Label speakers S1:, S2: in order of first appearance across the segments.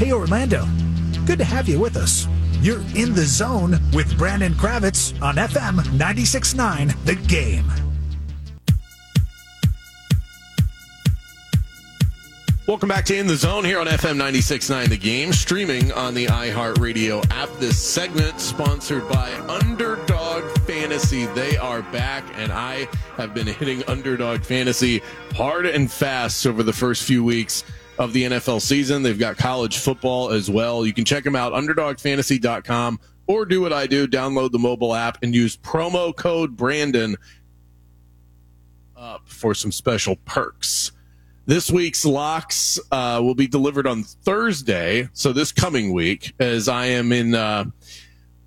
S1: Hey, Orlando. Good to have you with us. You're in the zone with Brandon Kravitz on FM 96.9 The Game.
S2: Welcome back to In the Zone here on FM 96.9 The Game, streaming on the iHeartRadio app. This segment sponsored by Underdog Fantasy. They are back, and I have been hitting Underdog Fantasy hard and fast over the first few weeks of the NFL season. They've got college football as well. You can check them out, underdogfantasy.com, or do what I do, download the mobile app and use promo code Brandon up for some special perks. This week's locks uh, will be delivered on Thursday, so this coming week, as I am in uh,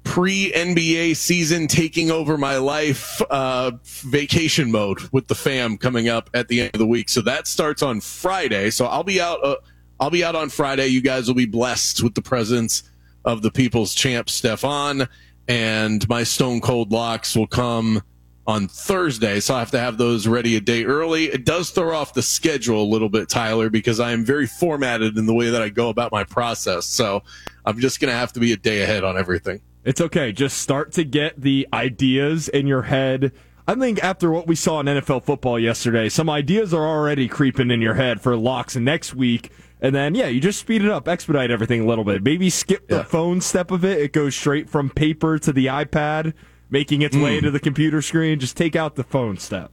S2: pre NBA season taking over my life uh, vacation mode with the fam coming up at the end of the week. So that starts on Friday. So I'll be out. Uh, I'll be out on Friday. You guys will be blessed with the presence of the people's champ Stefan, and my Stone Cold locks will come on Thursday, so I have to have those ready a day early. It does throw off the schedule a little bit, Tyler, because I am very formatted in the way that I go about my process. So I'm just going to have to be a day ahead on everything.
S3: It's okay. Just start to get the ideas in your head. I think after what we saw in NFL football yesterday, some ideas are already creeping in your head for locks next week. And then, yeah, you just speed it up, expedite everything a little bit. Maybe skip the yeah. phone step of it. It goes straight from paper to the iPad making its mm. way hmm. to the computer screen. Just take out the phone step.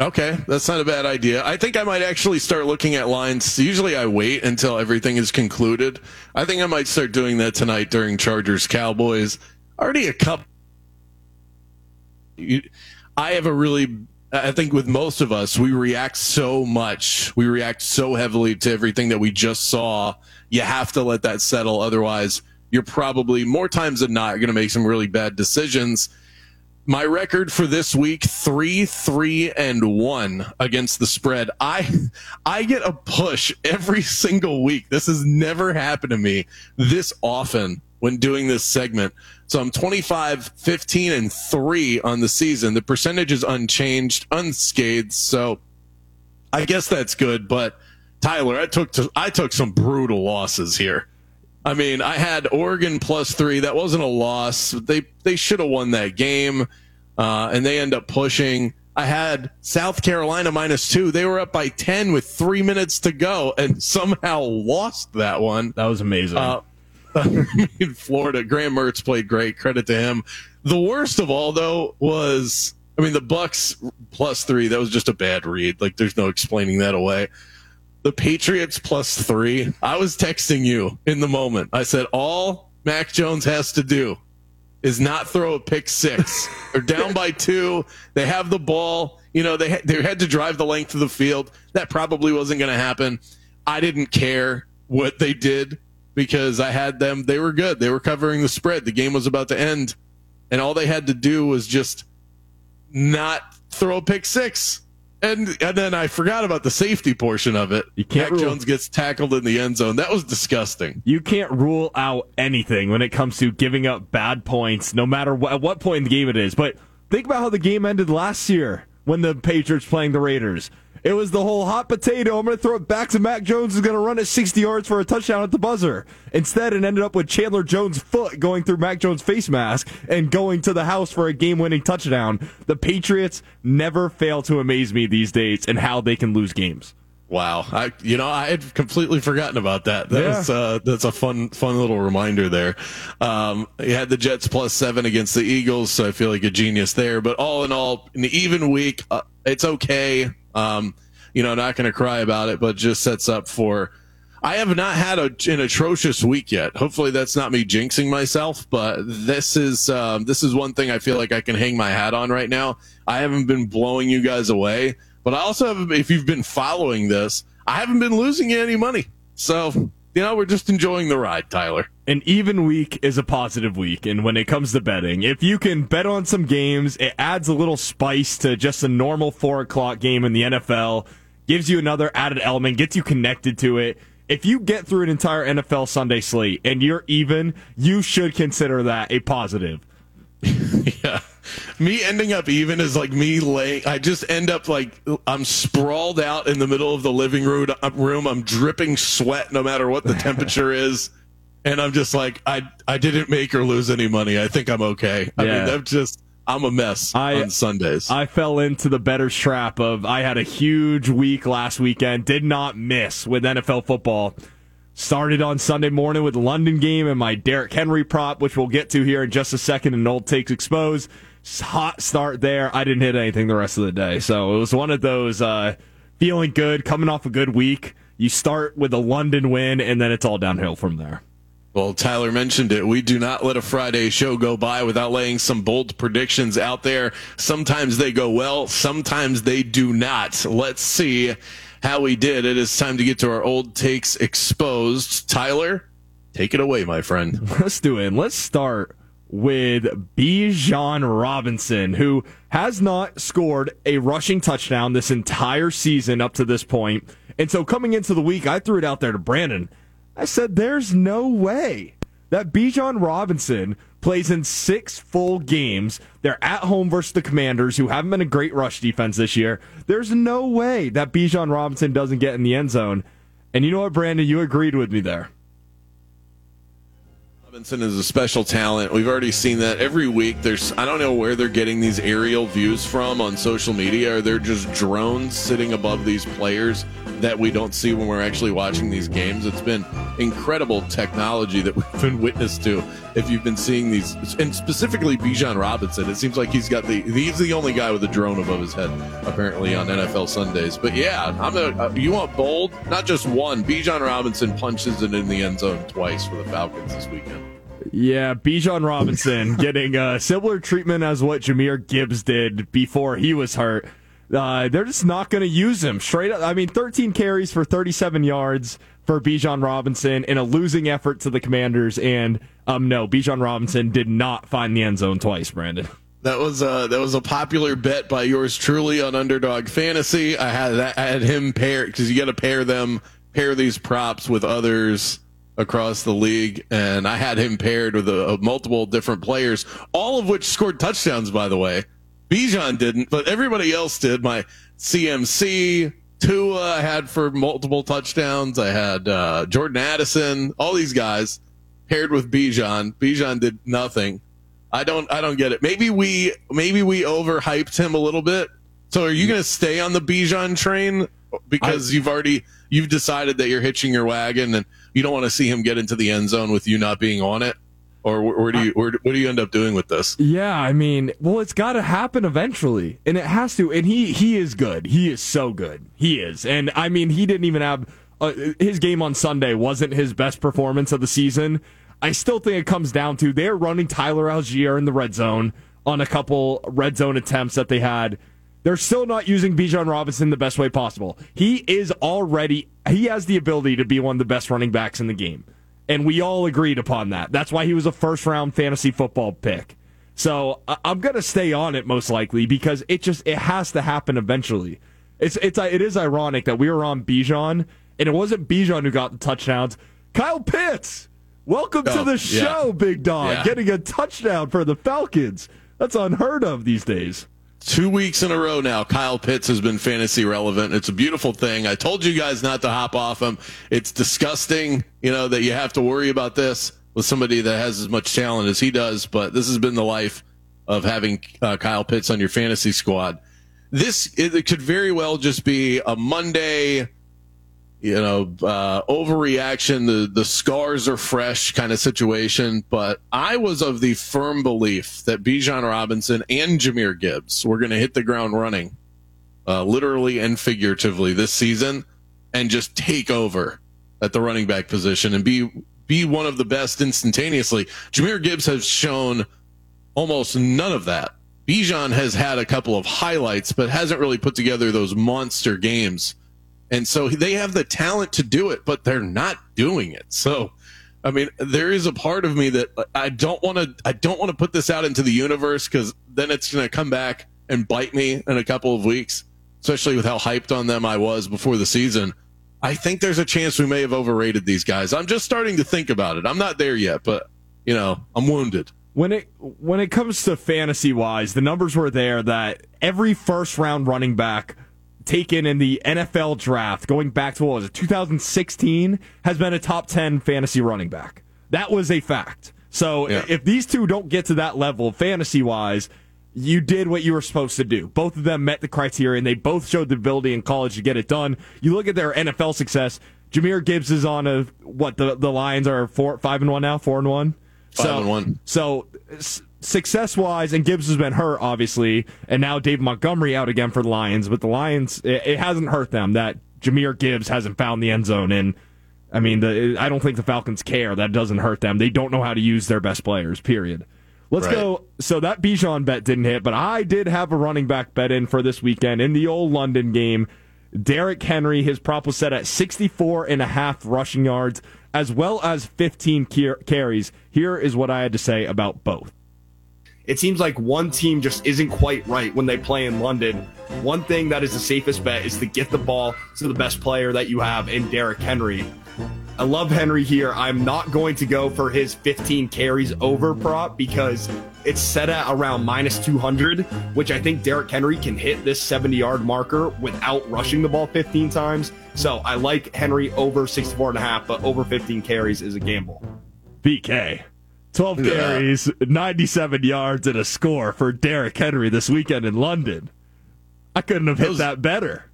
S2: Okay, that's not a bad idea. I think I might actually start looking at lines. Usually I wait until everything is concluded. I think I might start doing that tonight during Chargers Cowboys. Already a couple. I have a really, I think with most of us, we react so much. We react so heavily to everything that we just saw. You have to let that settle. Otherwise, you're probably more times than not going to make some really bad decisions my record for this week three three and one against the spread i i get a push every single week this has never happened to me this often when doing this segment so i'm 25 15 and 3 on the season the percentage is unchanged unscathed so i guess that's good but tyler i took to, i took some brutal losses here I mean, I had Oregon plus three. That wasn't a loss. They they should have won that game, uh, and they end up pushing. I had South Carolina minus two. They were up by ten with three minutes to go, and somehow lost that one.
S3: That was amazing. Uh,
S2: in Florida, Graham Mertz played great. Credit to him. The worst of all, though, was I mean the Bucs plus three. That was just a bad read. Like there's no explaining that away the Patriots plus three. I was texting you in the moment. I said, all Mac Jones has to do is not throw a pick six. They're down by two. They have the ball. You know, they, ha- they had to drive the length of the field. That probably wasn't going to happen. I didn't care what they did because I had them. They were good. They were covering the spread. The game was about to end. And all they had to do was just not throw a pick six. And and then I forgot about the safety portion of it. You can't Mac rule, Jones gets tackled in the end zone. That was disgusting.
S3: You can't rule out anything when it comes to giving up bad points, no matter what, at what point in the game it is. But think about how the game ended last year when the Patriots playing the Raiders. It was the whole hot potato. I'm going to throw it back to Mac Jones, who's going to run it 60 yards for a touchdown at the buzzer. Instead, it ended up with Chandler Jones' foot going through Mac Jones' face mask and going to the house for a game winning touchdown. The Patriots never fail to amaze me these days and how they can lose games.
S2: Wow, I you know I had completely forgotten about that. That yeah. was uh, that's a fun fun little reminder there. Um, you had the Jets plus seven against the Eagles, so I feel like a genius there. But all in all, an even week, uh, it's okay. Um, you know, not going to cry about it, but just sets up for. I have not had a, an atrocious week yet. Hopefully, that's not me jinxing myself, but this is um, this is one thing I feel like I can hang my hat on right now. I haven't been blowing you guys away, but I also have. If you've been following this, I haven't been losing any money. So you know, we're just enjoying the ride, Tyler.
S3: An even week is a positive week. And when it comes to betting, if you can bet on some games, it adds a little spice to just a normal four o'clock game in the NFL, gives you another added element, gets you connected to it. If you get through an entire NFL Sunday slate and you're even, you should consider that a positive.
S2: yeah. Me ending up even is like me laying. I just end up like I'm sprawled out in the middle of the living room. Room. I'm dripping sweat no matter what the temperature is, and I'm just like I I didn't make or lose any money. I think I'm okay. I
S3: Yeah.
S2: mean, I'm just I'm a mess
S3: I-
S2: on Sundays.
S3: I fell into the better trap of I had a huge week last weekend, did not miss with NFL football. Started on Sunday morning with the London game and my Derrick Henry prop, which we'll get to here in just a second. And old takes exposed. Hot start there. I didn't hit anything the rest of the day, so it was one of those uh, feeling good, coming off a good week. You start with a London win, and then it's all downhill from there.
S2: Well, Tyler mentioned it. We do not let a Friday show go by without laying some bold predictions out there. Sometimes they go well, sometimes they do not. Let's see how we did. It is time to get to our old takes exposed. Tyler, take it away, my friend.
S3: Let's do it. Let's start with Bijan Robinson, who has not scored a rushing touchdown this entire season up to this point. And so coming into the week, I threw it out there to Brandon. I said, there's no way that Bijan Robinson plays in six full games. They're at home versus the Commanders, who haven't been a great rush defense this year. There's no way that Bijan Robinson doesn't get in the end zone. And you know what, Brandon? You agreed with me there.
S2: Robinson is a special talent. We've already seen that every week. There's I don't know where they're getting these aerial views from on social media. Are they're just drones sitting above these players that we don't see when we're actually watching these games. It's been incredible technology that we've been witness to. If you've been seeing these, and specifically Bijan Robinson, it seems like he's got the he's the only guy with a drone above his head apparently on NFL Sundays. But yeah, I'm a uh, you want bold, not just one. Bijan Robinson punches it in the end zone twice for the Falcons this weekend.
S3: Yeah, Bijan Robinson getting uh, similar treatment as what Jahmyr Gibbs did before he was hurt. Uh, they're just not going to use him straight up. I mean, 13 carries for 37 yards for Bijan Robinson in a losing effort to the Commanders. And um, no, Bijan Robinson did not find the end zone twice, Brandon.
S2: That was uh that was a popular bet by yours truly on Underdog Fantasy. I had that, I had him pair because you got to pair them pair these props with others across the league, and I had him paired with a, a multiple different players, all of which scored touchdowns. By the way, Bijan didn't, but everybody else did. My CMC. Tua I had for multiple touchdowns. I had uh, Jordan Addison, all these guys paired with Bijan. Bijan did nothing. I don't I don't get it. Maybe we maybe we overhyped him a little bit. So are you going to stay on the Bijan train because you've already you've decided that you're hitching your wagon and you don't want to see him get into the end zone with you not being on it? Or where, do you where, what do you end up doing with this?
S3: Yeah, I mean, well, it's got to happen eventually, and it has to. And he he is good. He is so good. He is, and I mean, he didn't even have uh, his game on Sunday wasn't his best performance of the season. I still think it comes down to they're running Tyler Allgeier in the red zone on a couple red zone attempts that they had. They're still not using Bijan Robinson the best way possible. He is already he has the ability to be one of the best running backs in the game. And we all agreed upon that. That's why he was a first round fantasy football pick. So I'm going to stay on it most likely because it just it has to happen eventually. It's it's it is ironic that we were on Bijan and it wasn't Bijan who got the touchdowns. Kyle Pitts, welcome to
S2: Oh,
S3: the
S2: yeah.
S3: show, big dog,
S2: Yeah.
S3: getting a touchdown for the Falcons. That's unheard of these days.
S2: Two weeks in a row now, Kyle Pitts has been fantasy relevant. It's a beautiful thing. I told you guys not to hop off him. It's disgusting, you know, that you have to worry about this with somebody that has as much talent as he does. But this has been the life of having uh, Kyle Pitts on your fantasy squad. This it, it could very well just be a Monday, you know, uh, overreaction. The the scars are fresh kind of situation. But I was of the firm belief that Bijan Robinson and Jahmyr Gibbs were going to hit the ground running, uh, literally and figuratively this season, and just take over at the running back position and be be one of the best instantaneously. Jahmyr Gibbs has shown almost none of that. Bijan has had a couple of highlights, but hasn't really put together those monster games. And so they have the talent to do it, but they're not doing it. So, I mean, there is a part of me that I don't want to, I don't want to put this out into the universe because then it's going to come back and bite me in a couple of weeks, especially with how hyped on them I was before the season. I think there's a chance we may have overrated these guys. I'm just starting to think about it. I'm not there yet, but you know, I'm wounded.
S3: When it when it comes to fantasy wise, the numbers were there that every first round running back taken in the NFL draft going back to what was it 2016 has been a top 10 fantasy running back. That was a fact. So
S2: Yeah.
S3: if these two don't get to that level fantasy wise, you did what you were supposed to do. Both of them met the criteria and they both showed the ability in college to get it done. You look at their NFL success. Jahmyr Gibbs is on a what the the Lions are four five and one now, four and one.
S2: Five
S3: so,
S2: and one.
S3: So success wise, and Gibbs has been hurt obviously, and now Dave Montgomery out again for the Lions. But the Lions, it, it hasn't hurt them that Jahmyr Gibbs hasn't found the end zone. And I mean, the, I don't think the Falcons care. That doesn't hurt them. They don't know how to use their best players. Period. Let's
S2: Right.
S3: go. So that Bijan bet didn't hit, but I did have a running back bet in for this weekend in the old London game. Derrick Henry, his prop was set at 64 and a half rushing yards, as well as 15 car- carries. Here is what I had to say about both.
S4: It seems like one team just isn't quite right when they play in London. One thing that is the safest bet is to get the ball to the best player that you have in Derrick Henry. I love Henry here. I'm not going to go for his 15 carries over prop because it's set at around minus 200, which I think Derrick Henry can hit this 70 yard marker without rushing the ball 15 times. So I like Henry over 64 and a half, but over 15 carries is a gamble.
S3: BK. 12
S2: Yeah.
S3: carries, 97 yards, and a score for Derrick Henry this weekend in London. I couldn't have hit that better.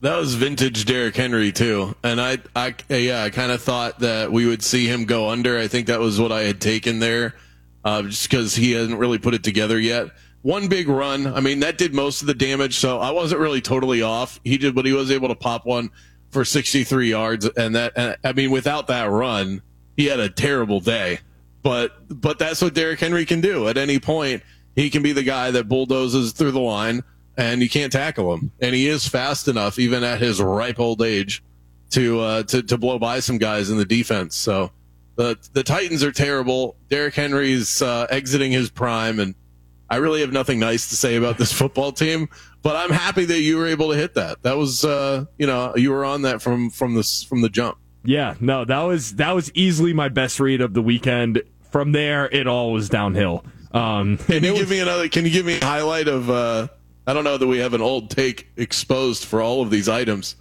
S2: That was vintage Derrick Henry too, and I, I, yeah, I kind of thought that we would see him go under. I think that was what I had taken there, uh, just because he hasn't really put it together yet. One big run, I mean, that did most of the damage, so I wasn't really totally off. He did, but he was able to pop one for 63 yards, and that, and, I mean, without that run, he had a terrible day. But, but that's what Derrick Henry can do. At any point, he can be the guy that bulldozes through the line and you can't tackle him. And he is fast enough, even at his ripe old age, to uh, to to blow by some guys in the defense. So the the Titans are terrible. Derrick Henry's uh, exiting his prime, and I really have nothing nice to say about this football team. But I'm happy that you were able to hit that. That was uh, you know you were on that from from the from the jump.
S3: Yeah, no, that was that was easily my best read of the weekend. From there, it all was downhill. Um,
S2: Can you
S3: it
S2: give me another? Can you give me a highlight of? Uh, I don't know that we have an old take exposed for all of these items.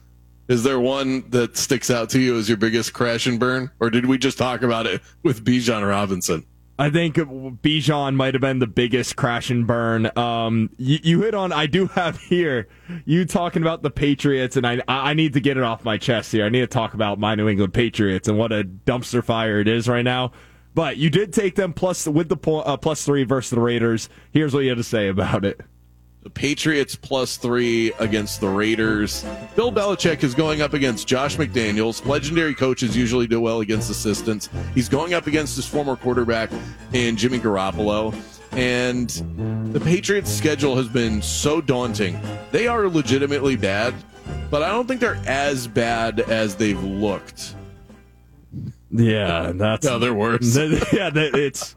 S2: Is there one that sticks out to you as your biggest crash and burn, or did we just talk about it with Bijan Robinson?
S3: I think Bijan might have been the biggest crash and burn. Um, you, you hit on. I do have here you talking about the Patriots, and I I need to get it off my chest here. I need to talk about my New England Patriots and what a dumpster fire it is right now. But you did take them plus with the uh, plus three versus the Raiders. Here's what you had to say about it.
S2: The Patriots plus three against the Raiders. Bill Belichick is going up against Josh McDaniels. Legendary coaches usually do well against assistants. He's going up against his former quarterback in Jimmy Garoppolo. And the Patriots' schedule has been so daunting. They are legitimately bad, but I don't think they're as bad as they've looked.
S3: Yeah, that's
S2: No, they're worse.
S3: yeah, that, it's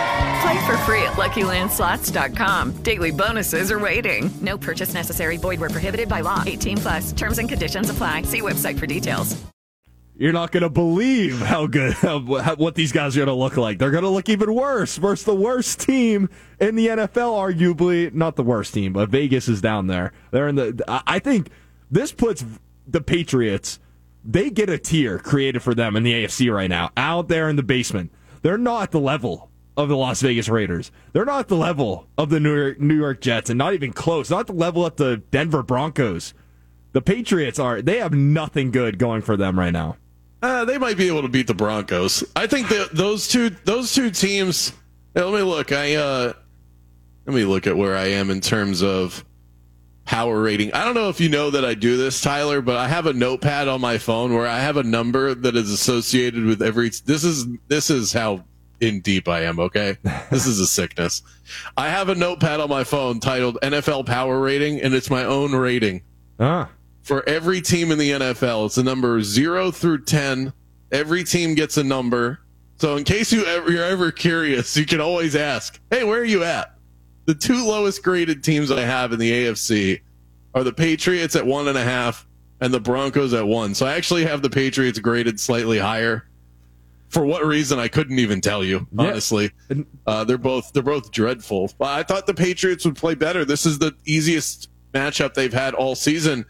S5: Play for free at LuckyLandSlots.com. Daily bonuses are waiting. No purchase necessary. Void where prohibited by law. 18 plus. Terms and conditions apply. See website for details.
S3: You're not going to believe how good how, what these guys are going to look like. They're going to look even worse versus the worst team in the NFL, arguably not the worst team, but Vegas is down there. They're in the. I think this puts the Patriots. They get a tier created for them in the AFC right now, out there in the basement. They're not the level of the Las Vegas Raiders. They're not the level of the New York, New York Jets, and not even close. Not the level of the Denver Broncos. The Patriots are. They have nothing good going for them right now.
S2: Uh, they might be able to beat the Broncos. I think that those two those two teams. hey, let me look. I uh, let me look at where I am in terms of power rating. I don't know if you know that I do this, Tyler, but I have a notepad on my phone where I have a number that is associated with every. This is this is how in deep I am. Okay, this is a sickness. I have a notepad on my phone titled NFL Power Rating, and it's my own rating
S3: Ah,
S2: for every team in the NFL. It's a number zero through ten. Every team gets a number. So in case you ever, you're ever curious, you can always ask, "Hey, where are you at?" The two lowest graded teams I have in the AFC are the Patriots at one and a half and the Broncos at one. So I actually have the Patriots graded slightly higher. For what reason, I couldn't even tell you.
S3: Yeah.
S2: Honestly, uh, they're both they're both dreadful. But I thought the Patriots would play better. This is the easiest matchup they've had all season.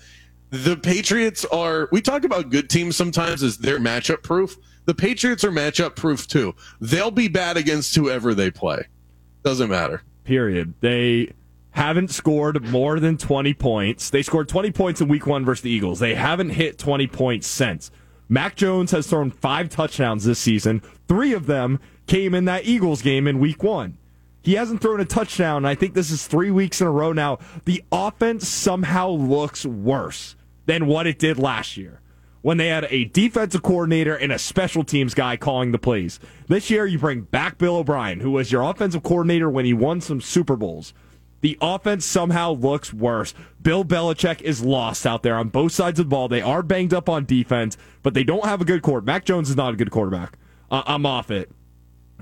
S2: The Patriots are. We talk about good teams sometimes as they're matchup proof. The Patriots are matchup proof too. They'll be bad against whoever they play. Doesn't matter.
S3: period. They haven't scored more than 20 points. They scored 20 points in week one versus the Eagles. They haven't hit 20 points since. Mac Jones has thrown five touchdowns this season. Three of them came in that Eagles game in week one. He hasn't thrown a touchdown. I think this is three weeks in a row now. The offense somehow looks worse than what it did last year when they had a defensive coordinator and a special teams guy calling the plays. This year, you bring back Bill O'Brien, who was your offensive coordinator when he won some Super Bowls. The offense somehow looks worse. Bill Belichick is lost out there on both sides of the ball. They are banged up on defense, but they don't have a good quarterback. Mac Jones is not a good quarterback. Uh, I'm off it.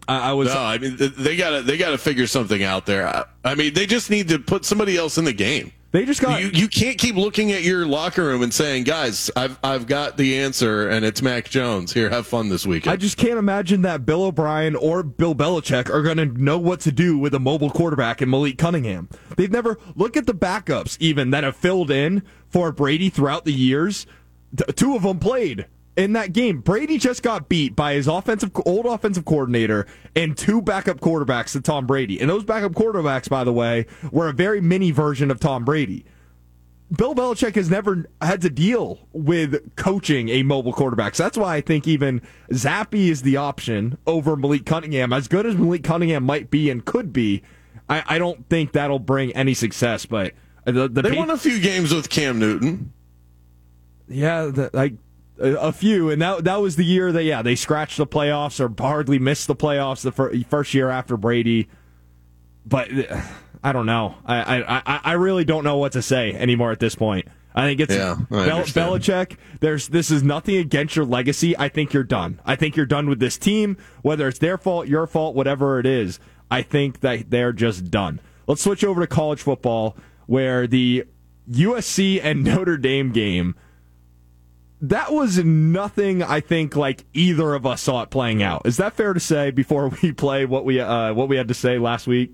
S3: I, I was.
S2: No, I mean they got to they got to figure something out there. I, I mean, they just need to put somebody else in the game.
S3: They just got.
S2: You you can't keep looking at your locker room and saying, "Guys, I've I've got the answer, and it's Mac Jones. Here, have fun this weekend."
S3: I just can't imagine that Bill O'Brien or Bill Belichick are going to know what to do with a mobile quarterback in Malik Cunningham. They've never look at the backups even that have filled in for Brady throughout the years. T- two of them played in that game. Brady just got beat by his offensive old offensive coordinator and two backup quarterbacks to Tom Brady. And those backup quarterbacks, by the way, were a very mini version of Tom Brady. Bill Belichick has never had to deal with coaching a mobile quarterback. So that's why I think even Zappe is the option over Malik Cunningham. As good as Malik Cunningham might be and could be, I, I don't think that'll bring any success. But the, the
S2: they
S3: Pa-
S2: won a few games with Cam Newton.
S3: yeah, the, like a, a few, and that that was the year that yeah they scratched the playoffs or hardly missed the playoffs the fir- first year after Brady. But uh, I don't know. I, I I I really don't know what to say anymore at this point. I think it's
S2: Yeah, I
S3: Bel- Belichick. There's this is nothing against your legacy. I think you're done. I think you're done with this team, whether it's their fault, your fault, whatever it is. I think that they're just done. Let's switch over to college football, where the USC and Notre Dame game that was nothing I think like either of us saw it playing out. Is that fair to say before we play what we uh, what we had to say last week?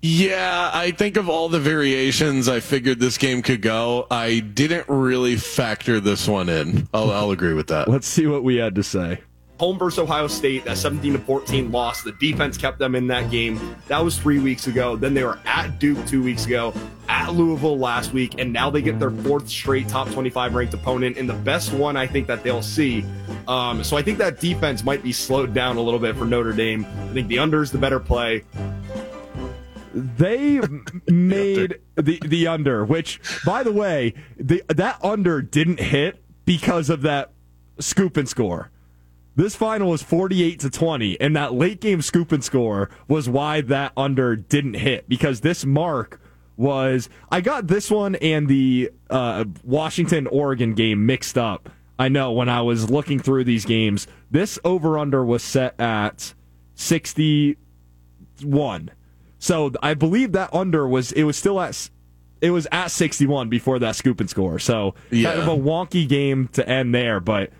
S2: Yeah, I think of all the variations I figured this game could go. I didn't really factor this one in. I'll, I'll agree with that.
S3: Let's see what we had to say.
S4: home versus Ohio State, that 17 to 14 loss. The defense kept them in that game. That was three weeks ago. Then they were at Duke two weeks ago, at Louisville last week, and now they get their fourth straight top 25 ranked opponent and the best one I think that they'll see. Um, so I think that defense might be slowed down a little bit for Notre Dame. I think the under is the better play.
S3: They made the the under, which by the way, the that under didn't hit because of that scoop and score. This final was 48 to 20 and that late game scoop and score was why that under didn't hit because this mark was I got this one and the uh, Washington Oregon game mixed up. I know when I was looking through these games, this over under was set at 61. So I believe that under was it was still at it was at 61 before that scoop and score. So
S2: Yeah.
S3: kind of a wonky game to end there, but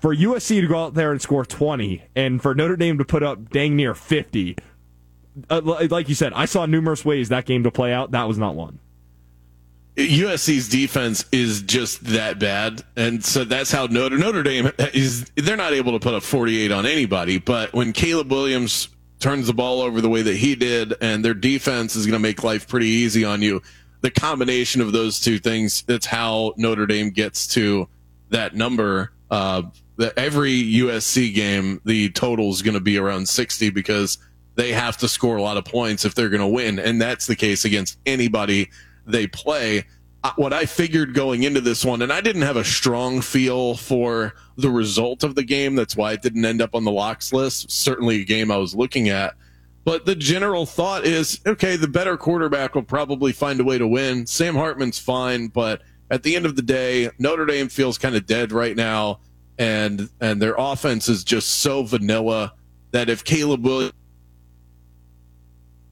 S3: for USC to go out there and score 20 and for Notre Dame to put up dang near 50 uh, like you said, I saw numerous ways that game to play out. That was not one.
S2: USC's defense is just that bad, and so that's how Notre Notre Dame is. They're not able to put up 48 on anybody. But when Caleb Williams turns the ball over the way that he did, and their defense is going to make life pretty easy on you, the combination of those two things, that's how Notre Dame gets to that number. Uh, that every USC game, the total is going to be around 60 because they have to score a lot of points if they're going to win. And that's the case against anybody they play. What I figured going into this one, and I didn't have a strong feel for the result of the game. That's why it didn't end up on the locks list. Certainly a game I was looking at. But the general thought is okay, the better quarterback will probably find a way to win. Sam Hartman's fine, but at the end of the day, Notre Dame feels kind of dead right now, and and their offense is just so vanilla that if Caleb Williams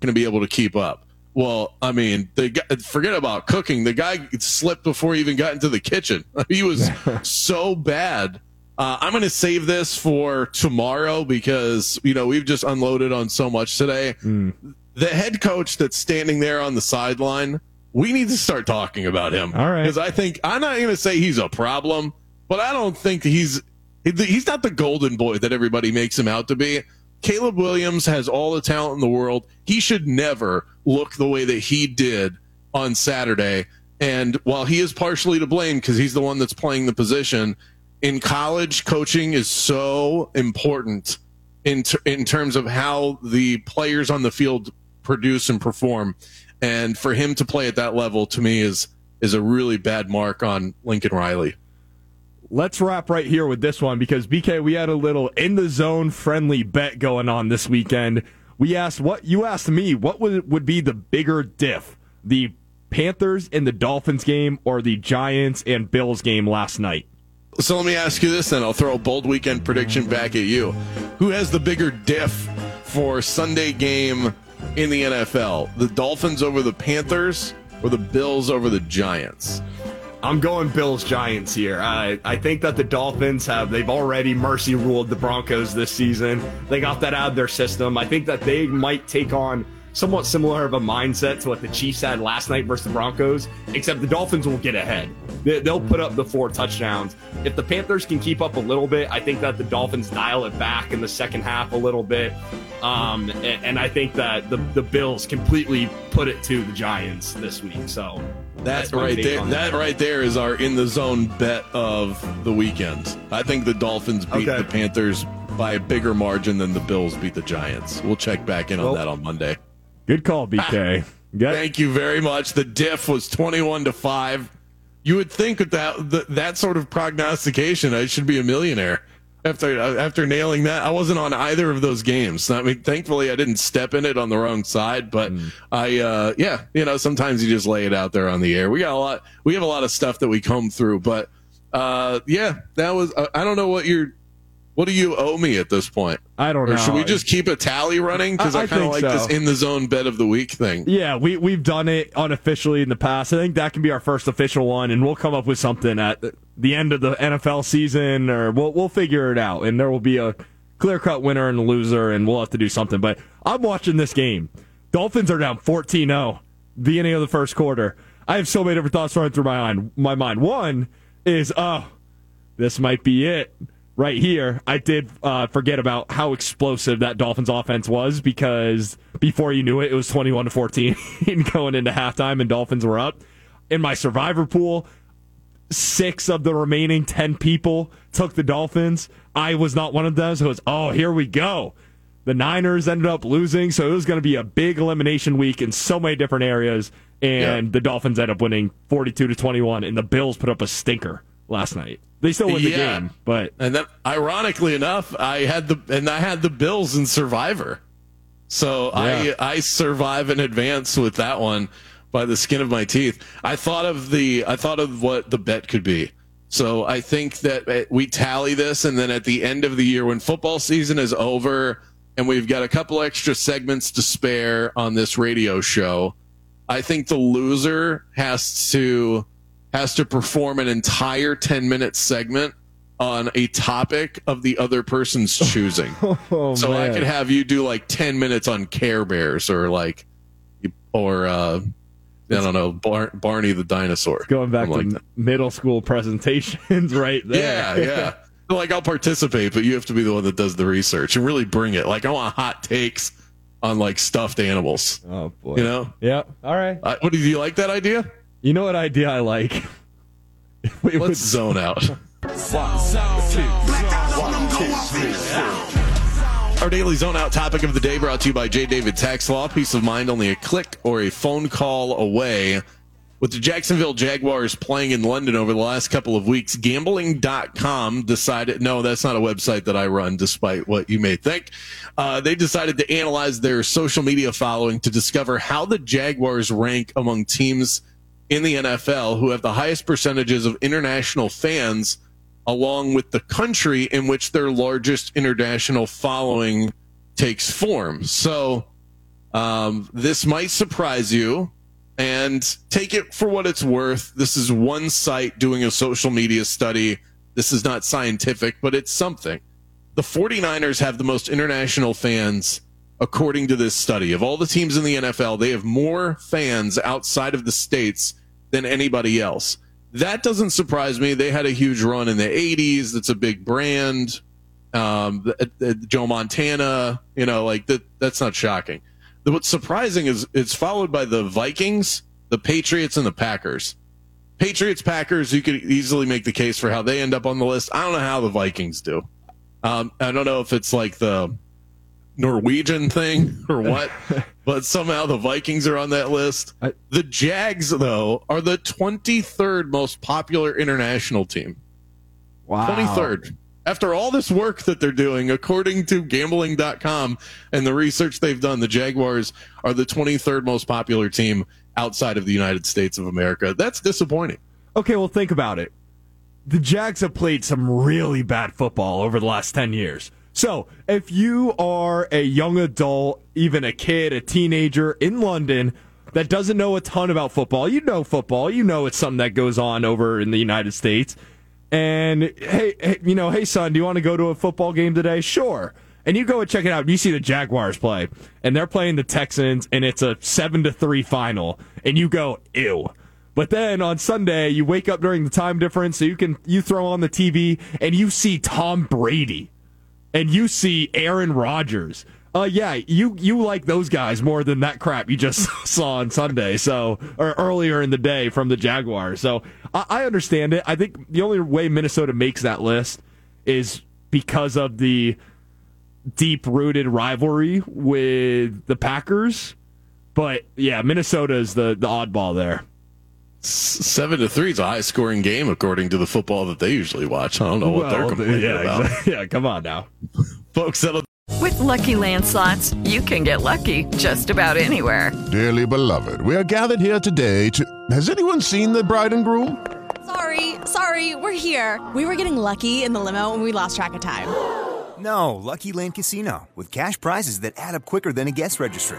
S2: going to be able to keep up. Well, I mean, the guy, forget about cooking. The guy slipped before he even got into the kitchen. He was so bad. Uh, I'm going to save this for tomorrow because you know we've just unloaded on so much today. The head coach that's standing there on the sideline, we need to start talking about him.
S3: All right.
S2: because I think I'm not going to say he's a problem, but I don't think he's he's not the golden boy that everybody makes him out to be. Caleb Williams has all the talent in the world. He should never look the way that he did on Saturday. And while he is partially to blame because he's the one that's playing the position, in college, coaching is so important in ter- in terms of how the players on the field produce and perform. And for him to play at that level, to me, is is a really bad mark on Lincoln Riley.
S3: Let's wrap right here with this one because BK, we had a little in the zone friendly bet going on this weekend. We asked what you asked me, what would would be the bigger diff, the Panthers and the Dolphins game or the Giants and Bills game last night?
S2: So let me ask you this then. I'll throw a bold weekend prediction back at you. Who has the bigger diff for Sunday game in the NFL? The Dolphins over the Panthers or the Bills over the Giants?
S4: I'm going Bills Giants here. I, I think that the Dolphins have they've already mercy ruled the Broncos this season. They got that out of their system. I think that they might take on somewhat similar of a mindset to what the Chiefs had last night versus the Broncos, except the Dolphins will get ahead. They, they'll put up the four touchdowns. If the Panthers can keep up a little bit, I think that the Dolphins dial it back in the second half a little bit. Um, and, and I think that the, the Bills completely put it to the Giants this week. So
S2: That
S4: that's
S2: right there.
S4: on
S2: That right there is our in the zone bet of the weekend. I think the Dolphins beat
S4: Okay.
S2: the Panthers by a bigger margin than the Bills beat the Giants. We'll check back in on
S4: Well-
S2: that on Monday.
S3: Good call, BK.
S2: Thank you very much. The diff was 21 to 5. You would think with that that, that sort of prognostication, I should be a millionaire after after nailing that. I wasn't on either of those games. I mean, thankfully I didn't step in it on the wrong side, but I uh yeah, you know, sometimes you just lay it out there on the air. We got a lot we have a lot of stuff that we come through, but uh yeah, that was I I don't know what you're what do you owe me at this point?
S3: I don't know.
S2: Or should we just keep a tally running? Because
S3: I-
S2: I,
S3: I
S2: kind of like
S3: so.
S2: this in the zone bed of the week thing.
S3: Yeah, we we've done it unofficially in the past. I think that can be our first official one, and we'll come up with something at the end of the NFL season, or we'll we'll figure it out, and there will be a clear cut winner and loser, and we'll have to do something. But I'm watching this game. Dolphins are down 14-0, beginning of the first quarter. I have so many different thoughts running through my mind. My mind. One is, oh, this might be it right here. I did uh, forget about how explosive that Dolphins offense was because before you knew it, it was 21 to 14 going into halftime and Dolphins were up. In my survivor pool, six of the remaining 10 people took the Dolphins. I was not one of them, so it was, oh, here we go. The Niners ended up losing, so it was going to be a big elimination week in so many different areas. And
S2: Yeah.
S3: the Dolphins ended up winning 42 to 21, and the Bills put up a stinker last night. They still win the
S2: Yeah.
S3: game, but
S2: And then, ironically enough, I had the and I had the Bills in Survivor, so
S3: Yeah.
S2: I I survive in advance with that one by the skin of my teeth. I thought of the I thought of what the bet could be. So I think that uh, we tally this, and then at the end of the year, when football season is over, and we've got a couple extra segments to spare on this radio show, I think the loser has to has to perform an entire 10 minute segment on a topic of the other person's choosing.
S3: oh,
S2: so I could have you do like 10 minutes on Care Bears or like or uh I don't know, Bar- Barney the dinosaur.
S3: going back to
S2: like
S3: middle school presentations right there.
S2: Yeah, yeah. like I'll participate, but you have to be the one that does the research and really bring it. Like I want hot takes on like stuffed animals.
S3: Oh boy.
S2: You know?
S3: Yeah. All right.
S2: Uh, what do you like that idea?
S3: You know what idea I like? we would
S2: Let's zone out. Our daily zone out topic of the day brought to you by J. David Tax Law. Peace of mind only a click or a phone call away. With the Jacksonville Jaguars playing in London over the last couple of weeks, gambling.com decided, no, that's not a website that I run, despite what you may think. Uh, they decided to analyze their social media following to discover how the Jaguars rank among teams in the NFL who have the highest percentages of international fans along with the country in which their largest international following takes form. So um, this might surprise you and take it for what it's worth. This is one site doing a social media study. This is not scientific, but it's something. The 49ers have the most international fans according to this study. Of all the teams in the NFL, they have more fans outside of the states than anybody else that doesn't surprise me. They had a huge run in the 80s. That's a big brand. Um, Joe Montana, you know, like that, that's not shocking. What's surprising is it's followed by the Vikings, the Patriots, and the Packers. Patriots, Packers, you could easily make the case for how they end up on the list. I don't know how the Vikings do. Um, I don't know if it's like the Norwegian thing or what, but somehow the Vikings are on that list. The Jags, though, are the 23rd most popular international team.
S3: Wow.
S2: 23rd. After all this work that they're doing, according to gambling.com and the research they've done, the Jaguars are the 23rd most popular team outside of the United States of America. That's disappointing.
S3: Okay, well, think about it. The Jags have played some really bad football over the last 10 years. So, if you are a young adult, even a kid, a teenager in London that doesn't know a ton about football, you know football, you know it's something that goes on over in the United States. And hey, hey you know, hey son, do you want to go to a football game today? Sure. And you go and check it out. You see the Jaguars play, and they're playing the Texans, and it's a seven to three final, and you go, ew. But then on Sunday, you wake up during the time difference, so you can you throw on the TV and you see Tom Brady and you see Aaron Rodgers. Uh, yeah, you you like those guys more than that crap you just saw on Sunday, so or earlier in the day from the Jaguars. So I, I understand it. I think the only way Minnesota makes that list is because of the deep rooted rivalry with the Packers. But yeah, Minnesota is the, the oddball there.
S2: Seven to three is a high scoring game according to the football that they usually watch. I don't know what
S3: Well,
S2: they're complaining
S3: yeah,
S2: about.
S3: exactly. Yeah, come on now.
S2: Folks, that'll
S5: With Lucky Land slots, you can get lucky just about anywhere.
S6: Dearly beloved, we are gathered here today to. Has anyone seen the bride and groom?
S7: Sorry, sorry, we're here. We were getting lucky in the limo and we lost track of time.
S8: No, Lucky Land Casino, with cash prizes that add up quicker than a guest registry.